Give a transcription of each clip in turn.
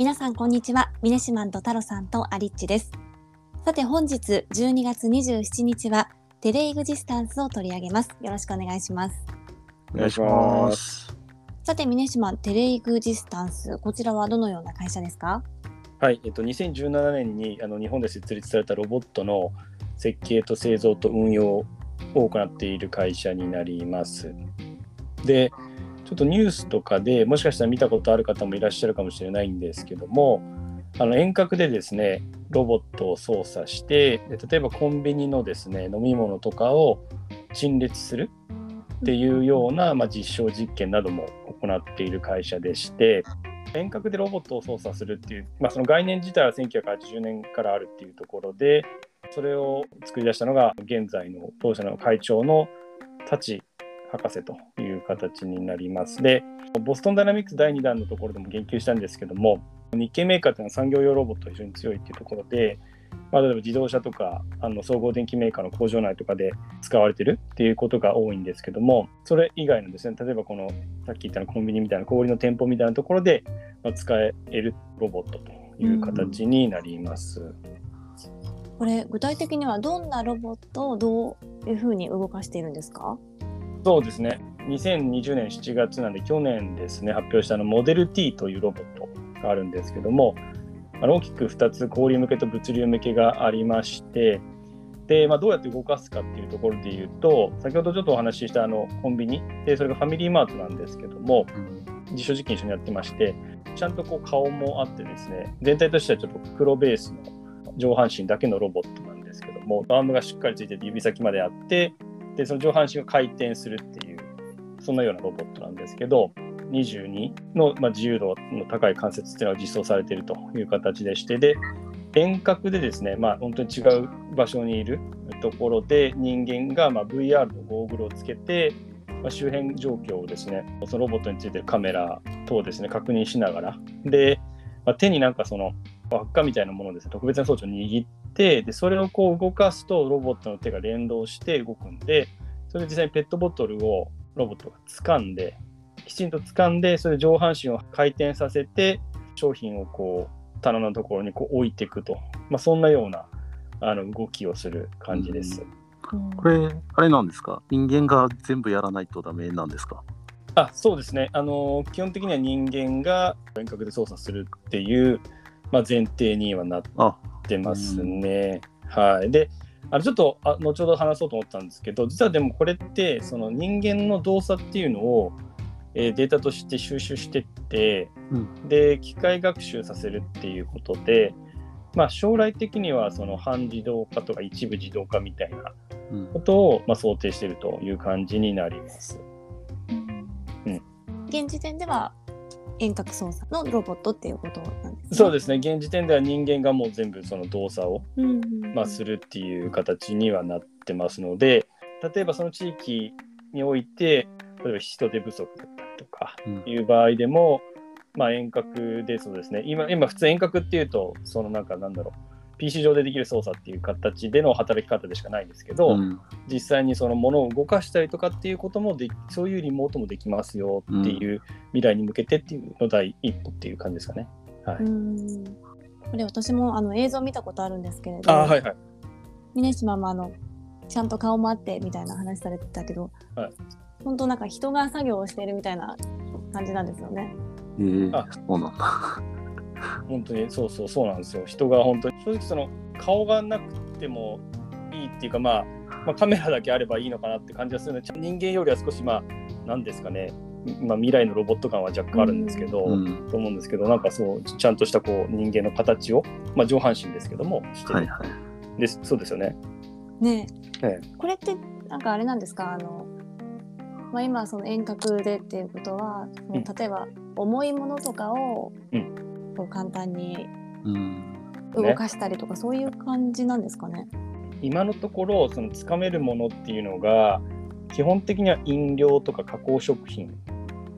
皆さんこんにちは。ミネシマンと太郎さんとアリッチです。さて本日12月27日はテレイグジスタンスを取り上げます。よろしくお願いします。お願いします。さてミネシマンテレイグジスタンスこちらはどのような会社ですか？はい、えっと、2017年にあの日本で設立されたロボットの設計と製造と運用を行っている会社になります。で、ちょっとニュースとかでもしかしたら見たことある方もいらっしゃるかもしれないんですけども、あの遠隔でですね、ロボットを操作して、例えばコンビニのですね、飲み物とかを陳列するっていうような、まあ、実証実験なども行っている会社でして、遠隔でロボットを操作するっていう、まあ、その概念自体は1980年からあるっていうところでそれを作り出したのが現在の当社の会長の舘博士という形になりますでボストンダイナミクス第2弾のところでも言及したんですけども日系メーカーっていうのは産業用ロボットが非常に強いっていうところで、まあ、例えば自動車とかあの総合電機メーカーの工場内とかで使われてるっていうことが多いんですけどもそれ以外のですね例えばこのさっき言ったのコンビニみたいな小売りの店舗みたいなところでま使えるロボットという形になります。これ具体的にはどんなロボットをどういうふうに動かしているんですか？そうですね。2020年7月なんで去年ですね発表したあのモデル T というロボットがあるんですけどもあの大きく2つ小売向けと物流向けがありましてで、まあ、どうやって動かすかっていうところで言うと先ほどちょっとお話ししたあのコンビニでそれがファミリーマートなんですけども実証実験一緒にやってましてちゃんとこう顔もあってですね全体としてはちょっと黒ベースの上半身だけのロボットなんですけどもアームがしっかりついてて指先まであってでその上半身が回転するっていうそんなようなロボットなんですけど22の、まあ、自由度の高い関節っていうのが実装されているという形でしてで遠隔でですね、まあ、本当に違う場所にいるところで人間がま VR のゴーグルをつけて、まあ、周辺状況をですねそのロボットについてるカメラ等をですね確認しながら。で、まあ、手になんかその輪っかみたいなものですね特別な装置を握ってでそれをこう動かすとロボットの手が連動して動くんでそれで実際にペットボトルをロボットが掴んできちんと掴んでそれで上半身を回転させて商品をこう棚のところにこう置いていくと、まあ、そんなようなあの動きをする感じです。これ、あれなんですか？人間が全部やらないとダメなんですか？あそうですね。あの基本的には人間が遠隔で操作するっていう、まあ、前提にはなっあ、てますね。はい、であのちょっとあ後ほど話そうと思ったんですけど実はでもこれってその人間の動作っていうのを、えーデータとして収集してってうん。で機械学習させるっていうことで、まあ、将来的にはその半自動化とか一部自動化みたいなうんことを、まあ、想定しているという感じになります。うん現時点では遠隔操作のロボットっていうことなんですね。そうですね。現時点では人間がもう全部その動作をうんうんうん。まあ、するっていう形にはなってますので例えばその地域において例えば人手不足だったりとかうん。いう場合でも、まあ、遠隔でそうですね。今今普通遠隔っていうとそのなんかなんだろう PC 上でできる操作っていう形での働き方でしかないんですけど、うん。実際にそのものを動かしたりとかっていうこともでそういうリモートもできますよっていう未来に向けてっていうの第一歩っていう感じですかね。はい、うん。これ私もあの映像見たことあるんですけれど、あはいはい。峰島もあのちゃんと顔もあってみたいな話されてたけど、はい。本当なんか人が作業をしているみたいな感じなんですよね。えーあそうなんだ。本当にそうそうそうなんですよ。人が本当に正直その顔がなくてもいいっていうか、まあ、まあカメラだけあればいいのかなって感じがするので人間よりは少しまあ何ですかね、まあ、未来のロボット感は若干あるんですけど、うん。と思うんですけどなんかそうちゃんとしたこう人間の形を、まあ、上半身ですけどもしてる、はいはい。ですそうですよね。ねええこれってなんかあれなんですか？あの、まあ、今その遠隔でっていうことはうん例えば重いものとかを、うこう簡単にうん。動かしたりとか、そういう感じなんですかね。今のところそのつかめるものっていうのが基本的には飲料とか加工食品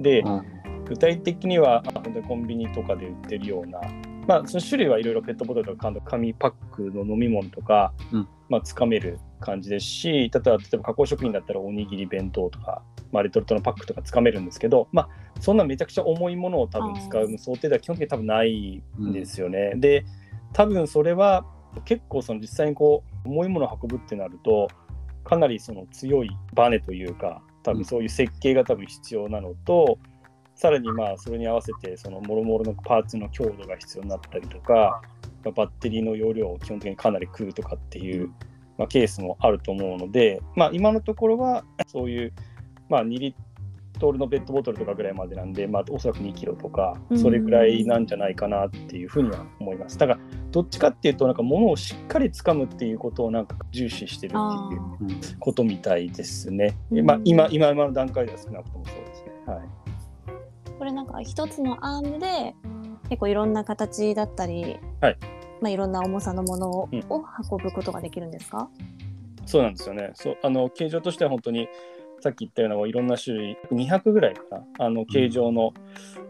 で、うん。具体的にはあ本当にコンビニとかで売ってるような、まあ、その種類はいろいろペットボトルとか紙パックの飲み物とか、うん。まあ、つかめる感じですし例えば例えば加工食品だったらおにぎり弁当とかまあ、レトルトのパックとかつかめるんですけど、まあ、そんなめちゃくちゃ重いものを多分使う想定では基本的に多分ないんですよね。で多分それは結構その実際にこう重いものを運ぶってなるとかなりその強いバネというか多分そういう設計が多分必要なのと、さらにまあそれに合わせてそのもろもろのパーツの強度が必要になったりとかバッテリーの容量を基本的にかなり食うとかっていうまあ、ケースもあると思うので、まあ、今のところはそういう、まあ、2リットルのペットボトルとかぐらいまでなんで、まあ、おそらく2キロとかそれぐらいなんじゃないかなっていうふうには思います。だからどっちかっていうとなんか物をしっかりつかむっていうことをなんか重視してるっていうことみたいですね。まあ、今今の段階では少なくともそうですね。はい、これなんか一つのアームで結構いろんな形だったり、はい、まあ、いろんな重さのものを,、運ぶことができるんですか？そうなんですよね。そうあの形状としては本当にさっき言ったようないろんな種類200ぐらいかな。あの形状の、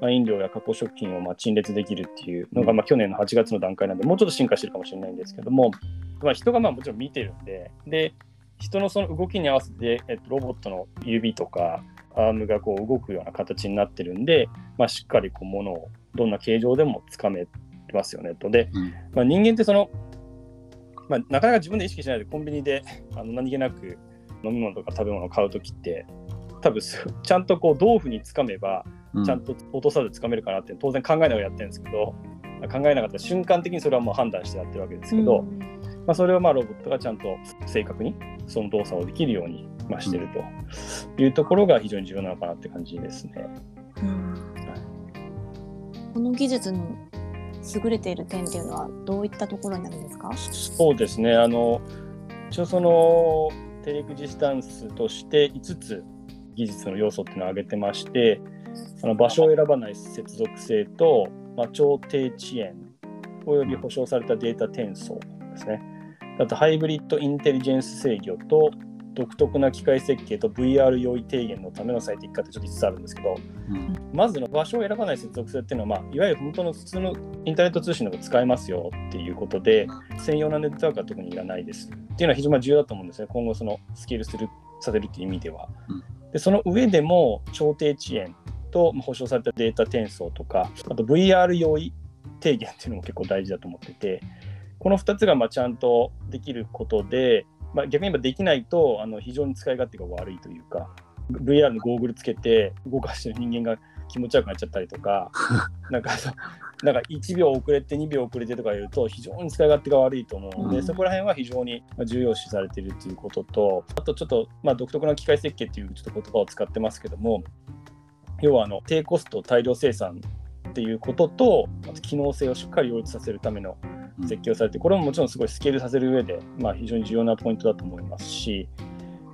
まあ、飲料や加工食品をまあ陳列できるっていうのが、まあ、去年の8月の段階なんでもうちょっと進化してるかもしれないんですけども、まあ、人がまあもちろん見てるんでで人のその動きに合わせて、えっと、ロボットの指とかアームがこう動くような形になってるんで、まあ、しっかりこう物をどんな形状でもつかめますよねと。で、うん、まあ、人間ってその、まあ、なかなか自分で意識しないでコンビニであの何気なく飲み物とか食べ物を買う時って多分 ちゃんとこう豆腐につかめばちゃんと落とさずつかめるかなって当然考えながらやってるんですけど考えなかったら瞬間的にそれはもう判断してやってるわけですけど、うん、まあ、それをまあロボットがちゃんと正確にその動作をできるようにまあしてると。いうところが非常に重要なのかなって感じですね。うん。はい、この技術の優れている点っていうのはどういったところになるんですか？そうですね。あの一応そのテレクジスタンスとして5つ技術の要素っていうのを挙げてましてあの場所を選ばない接続性と、まあ、超低遅延および保証されたデータ転送ですね。あとハイブリッドインテリジェンス制御と独特な機械設計と VR 用意低減のための最適化ってちょっと5つあるんですけど、うん、まずの場所を選ばない接続性っていうのは、まあ、いわゆる本当の普通のインターネット通信のが使えますよっていうことで、専用なネットワークは特にいらないです。っていうのは非常に重要だと思うんですね、今後そのスケールするさせるっていう意味では。でその上でも超低遅延と保証されたデータ転送とか、あと VR 用意低減っていうのも結構大事だと思ってて、この2つがまあちゃんとできることで、まあ、逆に言えばできないとあの非常に使い勝手が悪いというか VR のゴーグルつけて動かしてる人間が気持ち悪くなっちゃったりとか なんかなんか1秒遅れて2秒遅れてとか言うと非常に使い勝手が悪いと思うので、うん、そこら辺は非常に重要視されているということとあとちょっと、まあ、独特な機械設計っていうちょっと言葉を使ってますけども要はあの低コスト大量生産っていうこととあと機能性をしっかり両立させるための設計をされて、これももちろんすごいスケールさせる上で、まあ、非常に重要なポイントだと思いますし、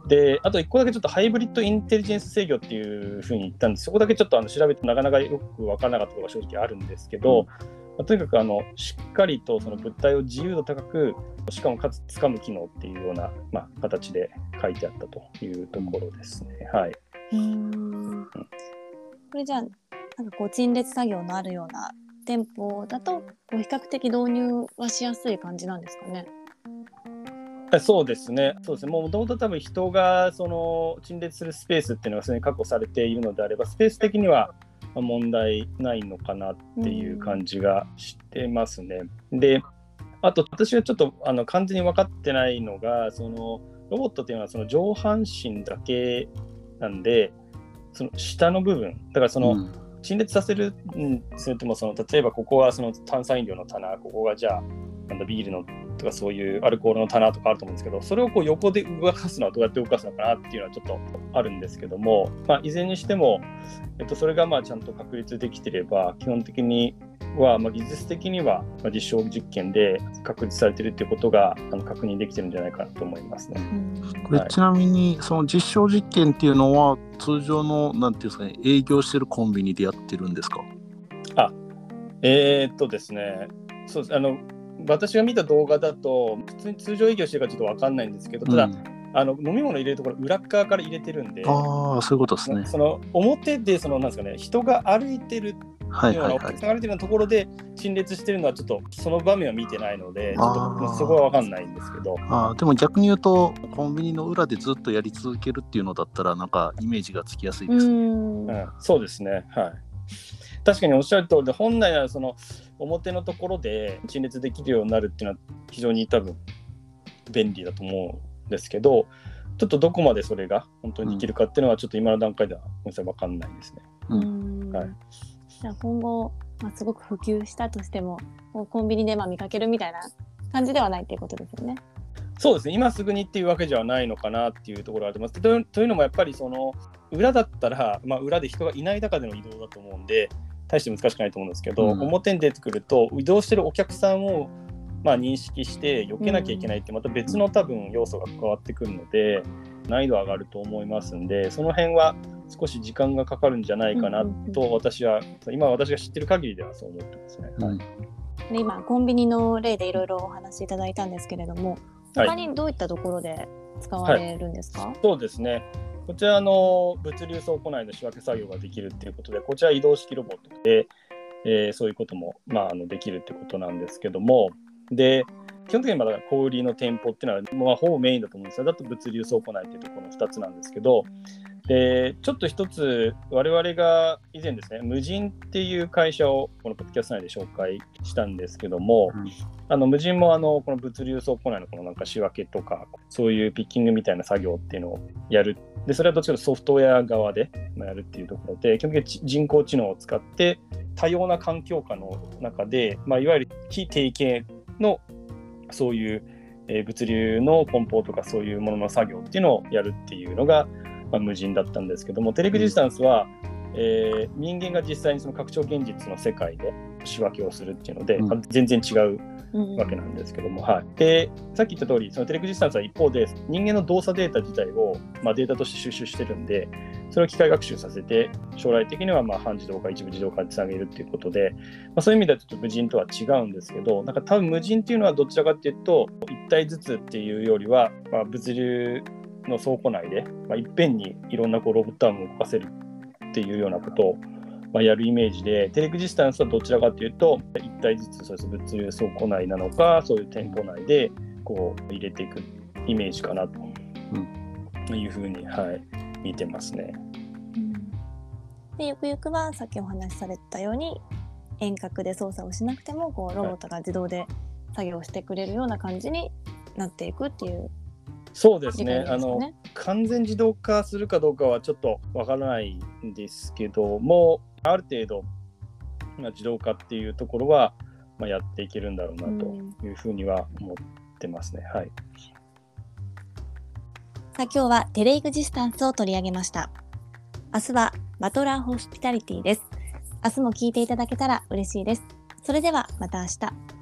で、あと1個だけちょっとハイブリッドインテリジェンス制御っていうふうに言ったんです、そこだけちょっとあの調べてなかなかよく分からなかったことが正直あるんですけど、うん、まあ、とにかくあのしっかりとその物体を自由度高く、しかもかつ掴む機能っていうような、まあ、形で書いてあったというところですね。はい。うん。これじゃあ、なんかこう陳列作業のあるような店舗だとこう比較的導入はしやすい感じなんですかね？そうですね、そうですね、もともと多分人がその陳列するスペースっていうのがすでに確保されているのであれば、スペース的には問題ないのかなっていう感じがしてますね。うん、で、あと私はちょっとあの完全に分かってないのが、そのロボットっていうのはその上半身だけなんで、その下の部分、だからその、うん陳列させるんするともその例えばここはその炭酸飲料の棚ここがじゃあなんだビールのとかそういうアルコールの棚とかあると思うんですけどそれをこう横で動かすのはどうやって動かすのかなっていうのはちょっとあるんですけども、まあ、いずれにしても、えっと、それがまあちゃんと確立できてれば基本的には、まあ、技術的には実証実験で確立されているということがあの確認できてるんじゃないかなと思いますね。これ、ちなみにその実証実験っていうのは通常のなんていうんですかね営業してるコンビニでやってるんですか？あえー、っとですね。そうです。あの私が見た動画だと普通に通常営業してるかちょっと分かんないんですけどただ、うん、あの飲み物入れるところ裏側から入れてるんでああそういうことですね。その表でそのなんですかね人が歩いてるはいはいはい。ようなお客さんが歩いてるところで陳列してるのはちょっとその場面は見てないのでちょっとそこは分かんないんですけど。あー。でも逆に言うとコンビニの裏でずっとやり続けるっていうのだったらなんかイメージがつきやすいですね。ん。うん、そうですね。はい。確かにおっしゃる通りで本来ならその表のところで陳列できるようになるっていうのは非常に多分便利だと思うんですけどちょっとどこまでそれが本当にできるかっていうのはちょっと今の段階ではごめんなさい分かんないですね。ううん。はいじゃあ今後、まあ、すごく普及したとしてもコンビニでまあ見かけるみたいな感じではないっていうことですよね。そうですね今すぐにっていうわけじゃないのかなっていうところがあります。というというのもやっぱりその裏だったら、まあ、裏で人がいない中での移動だと思うんで大して難しくないと思うんですけど、うん表に出てくると移動してるお客さんをまあ認識して避けなきゃいけないってまた別の多分要素が関わってくるので難易度上がると思いますんでその辺は少し時間がかかるんじゃないかなうんうんうんと私は今私が知ってる限りではそう思ってますね。うんで今コンビニの例でいろいろお話しいただいたんですけれどもはい他にどういったところで使われるんですか、そうですね。こちらの物流倉庫内の仕分け作業ができるっていうことで、こちら移動式ロボットで、えーそういうことも、まあ、あのできるってことなんですけども、で、基本的にまだ小売りの店舗っていうのは、まあ、ほぼメインだと思うんですよ。だと物流倉庫内っていうところの2つなんですけど、で、ちょっと一つ、我々が以前ですね、無人っていう会社をこのポッドキャスト内で紹介したんですけども、うん。あの無人もあのこの物流倉庫内のこのなんか仕分けとかそういうピッキングみたいな作業っていうのをやる。でそれはどっちかというとソフトウェア側でまあやるっていうところで基本的にち人工知能を使って多様な環境下の中で、まあ、いわゆる非定型のそういう、えー物流の梱包とかそういうものの作業っていうのをやるっていうのが、まあ、無人だったんですけどもテレクジスタンスは、えー人間が実際にその拡張現実の世界で仕分けをするっていうので、うん。全然違ううんわけなんですけども、はい、でさっき言った通りそのテレクジスタンスは一方で人間の動作データ自体を、まあ、データとして収集してるんでそれを機械学習させて将来的にはまあ半自動化一部自動化につなげるっていうことで、まあ、そういう意味ではちょっと無人とは違うんですけどなんか多分無人っていうのはどちらかっていうと1体ずつっていうよりは、まあ、物流の倉庫内で、まあ、いっぺんにいろんなこうロボットアームを動かせるっていうようなことをまあ、やるイメージで、テレクジスタンスはどちらかというと、1体ずつそうです物流倉庫内なのか、そういう店舗内でこう入れていくイメージかなと。いうふうに、はい、見てますね。でゆくゆくはさっきお話しされたように遠隔で操作をしなくてもこうロボットが自動で作業してくれるような感じになっていくっていうそうです理解ねあの。完全自動化するかどうかはちょっとわからないんですけども、ある程度、まあ、自動化っていうところは、まあ、やっていけるんだろうなというふうには思ってますね。はい。さあ今日はテレイグジスタンスを取り上げました。明日はバトラーホスピタリティです。明日も聞いていただけたら嬉しいです。それではまた明日。